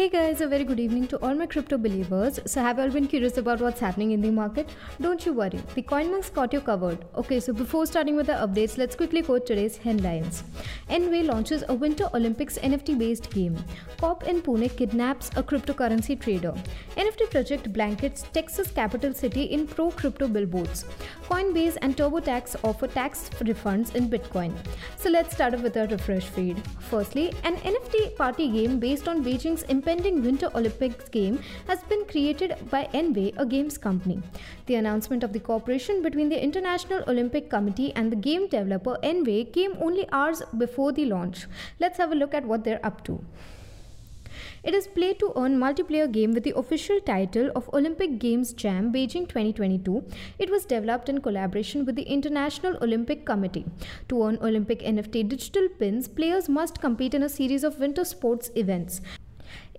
Hey guys, a very good evening to all my crypto believers. So, have you all been curious about what's happening in the market? Don't you worry, the CoinMonks got you covered. Okay, so before starting with the updates, let's quickly quote today's headlines. Nway launches a Winter Olympics NFT based game. Cop in Pune kidnaps a cryptocurrency trader. NFT project blankets Texas capital city in pro crypto billboards. Coinbase and TurboTax offer tax refunds in Bitcoin. So, let's start off with our refresh feed. Firstly, an NFT party game based on Beijing's impending Winter Olympics game has been created by Nway, a games company. The announcement of the cooperation between the International Olympic Committee and the game developer Nway came only hours before the launch. Let's have a look at what they're up to. It is play to earn multiplayer game with the official title of Olympic Games Jam Beijing 2022. It was developed in collaboration with the International Olympic Committee. To earn Olympic NFT digital pins, players must compete in a series of winter sports events.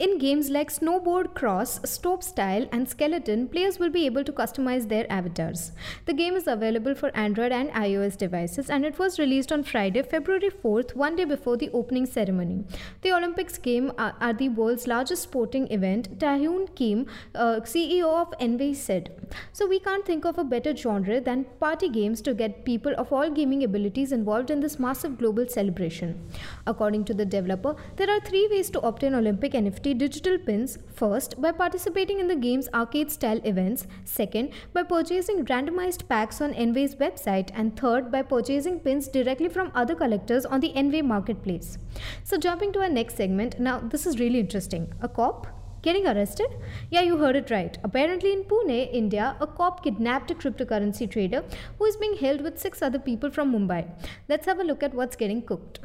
In games like Snowboard Cross, Slopestyle, and Skeleton, players will be able to customize their avatars. The game is available for Android and iOS devices and it was released on Friday, February 4th, one day before the opening ceremony. The Olympics game are, are the world's largest sporting event, Taehyun Kim, uh, CEO of Nway, said. So we can't think of a better genre than party games to get people of all gaming abilities involved in this massive global celebration. According to the developer, there are three ways to obtain Olympic NFT digital pins first by participating in the game's arcade style events, second by purchasing randomized packs on Nway's website, and third by purchasing pins directly from other collectors on the Nway marketplace. So, jumping to our next segment, now this is really interesting. A cop Getting arrested? Yeah, you heard it right. Apparently, in Pune, India, a cop kidnapped a cryptocurrency trader who is being held with six other people from Mumbai. Let's have a look at what's getting cooked.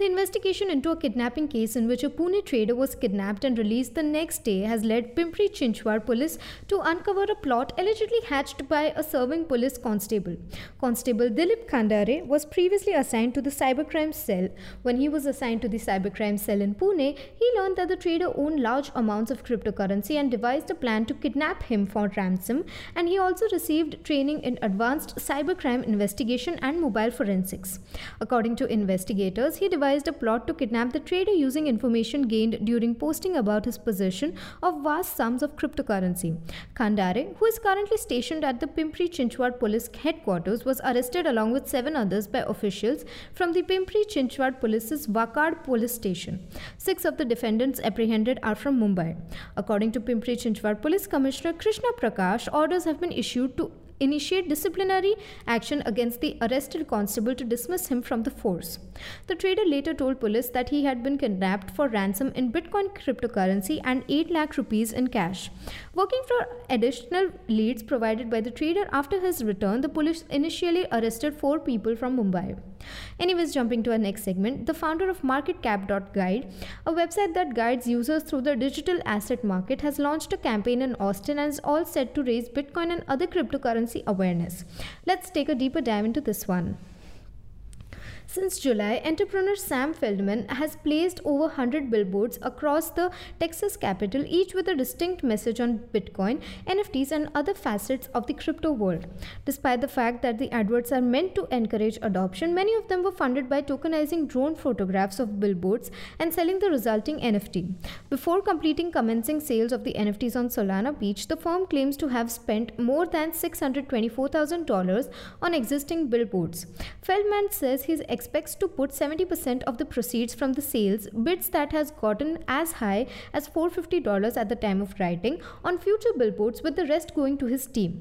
The investigation into a kidnapping case in which a Pune trader was kidnapped and released the next day has led Pimpri Chinchwad police to uncover a plot allegedly hatched by a serving police constable. Constable Dilip Khandare was previously assigned to the cybercrime cell. When he was assigned to the cybercrime cell in Pune, he learned that the trader owned large amounts of cryptocurrency and devised a plan to kidnap him for ransom. And he also received training in advanced cybercrime investigation and mobile forensics. According to investigators, he devised devised a plot to kidnap the trader using information gained during posting about his possession of vast sums of cryptocurrency. Khandare, who is currently stationed at the Pimpri Chinchwad police headquarters, was arrested along with seven others by officials from the Pimpri Chinchwad police's Wakad police station. Six of the defendants apprehended are from Mumbai. According to Pimpri Chinchwad Police Commissioner Krishna Prakash, orders have been issued to initiate disciplinary action against the arrested constable to dismiss him from the force. The trader later told police that he had been kidnapped for ransom in Bitcoin cryptocurrency and 8 lakh rupees in cash. Working for additional leads provided by the trader after his return, the police initially arrested four people from Mumbai. Anyways, jumping to our next segment, the founder of MarketCap.guide, a website that guides users through the digital asset market, has launched a campaign in Austin and is all set to raise Bitcoin and other cryptocurrency awareness. Let's take a deeper dive into this one. Since July, entrepreneur Sam Feldman has placed over 100 billboards across the Texas capital, each with a distinct message on Bitcoin, NFTs, and other facets of the crypto world. Despite the fact that the adverts are meant to encourage adoption, many of them were funded by tokenizing drone photographs of billboards and selling the resulting NFT. Before completing commencing sales of the NFTs on Solana Beach, the firm claims to have spent more than $624,000 on existing billboards. Feldman says his expects to put 70% of the proceeds from the sales bids that has gotten as high as $450 at the time of writing on future billboards with the rest going to his team.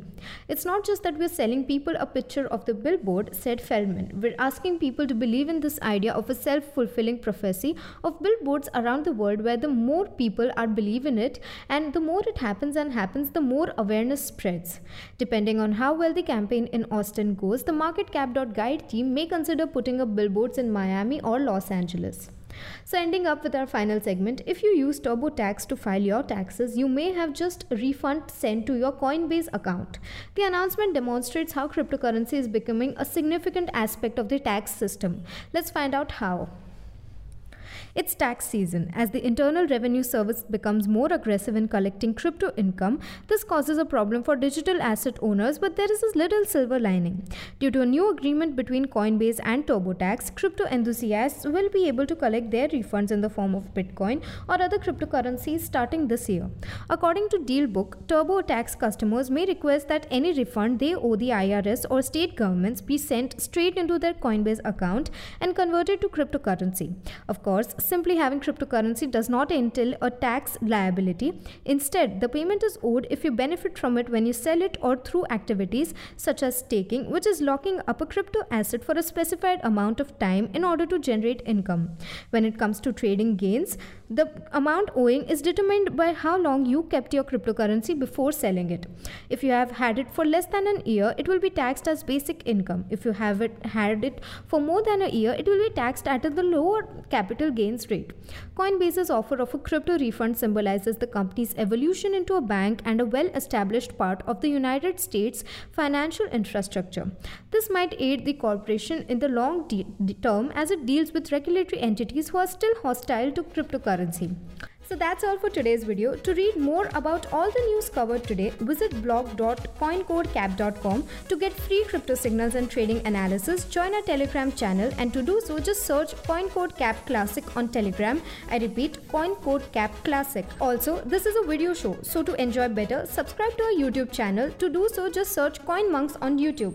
It's not just that we're selling people a picture of the billboard, said Feldman. We're asking people to believe in this idea of a self-fulfilling prophecy of billboards around the world where the more people are believe in it and the more it happens and happens, the more awareness spreads. Depending on how well the campaign in Austin goes, the MarketCap.guide team may consider putting a billboards in Miami or Los Angeles. So, ending up with our final segment, if you use TurboTax to file your taxes, you may have just a refund sent to your Coinbase account. The announcement demonstrates how cryptocurrency is becoming a significant aspect of the tax system. Let's find out how. It's tax season. As the Internal Revenue Service becomes more aggressive in collecting crypto income, this causes a problem for digital asset owners, but there is a little silver lining. Due to a new agreement between Coinbase and TurboTax, crypto enthusiasts will be able to collect their refunds in the form of Bitcoin or other cryptocurrencies starting this year. According to Dealbook, TurboTax customers may request that any refund they owe the IRS or state governments be sent straight into their Coinbase account and converted to cryptocurrency. Of course, simply having cryptocurrency does not entail a tax liability. Instead, the payment is owed if you benefit from it when you sell it or through activities such as staking, which is locking up a crypto asset for a specified amount of time in order to generate income. When it comes to trading gains, the amount owing is determined by how long you kept your cryptocurrency before selling it. If you have had it for less than an year, it will be taxed as basic income. If you have it, had it for more than a year, it will be taxed at the lower capital gains rate. Coinbase's offer of a crypto refund symbolizes the company's evolution into a bank and a well established part of the United States financial infrastructure. This might aid the corporation in the long de- term as it deals with regulatory entities who are still hostile to cryptocurrency. So that's all for today's video. To read more about all the news covered today, visit blog.coincodecap.com to get free crypto signals and trading analysis. Join our Telegram channel and to do so just search CoinCodeCap Classic on Telegram. I repeat CoinCodeCap Classic. Also, this is a video show, so to enjoy better, subscribe to our YouTube channel. To do so just search CoinMonks on YouTube.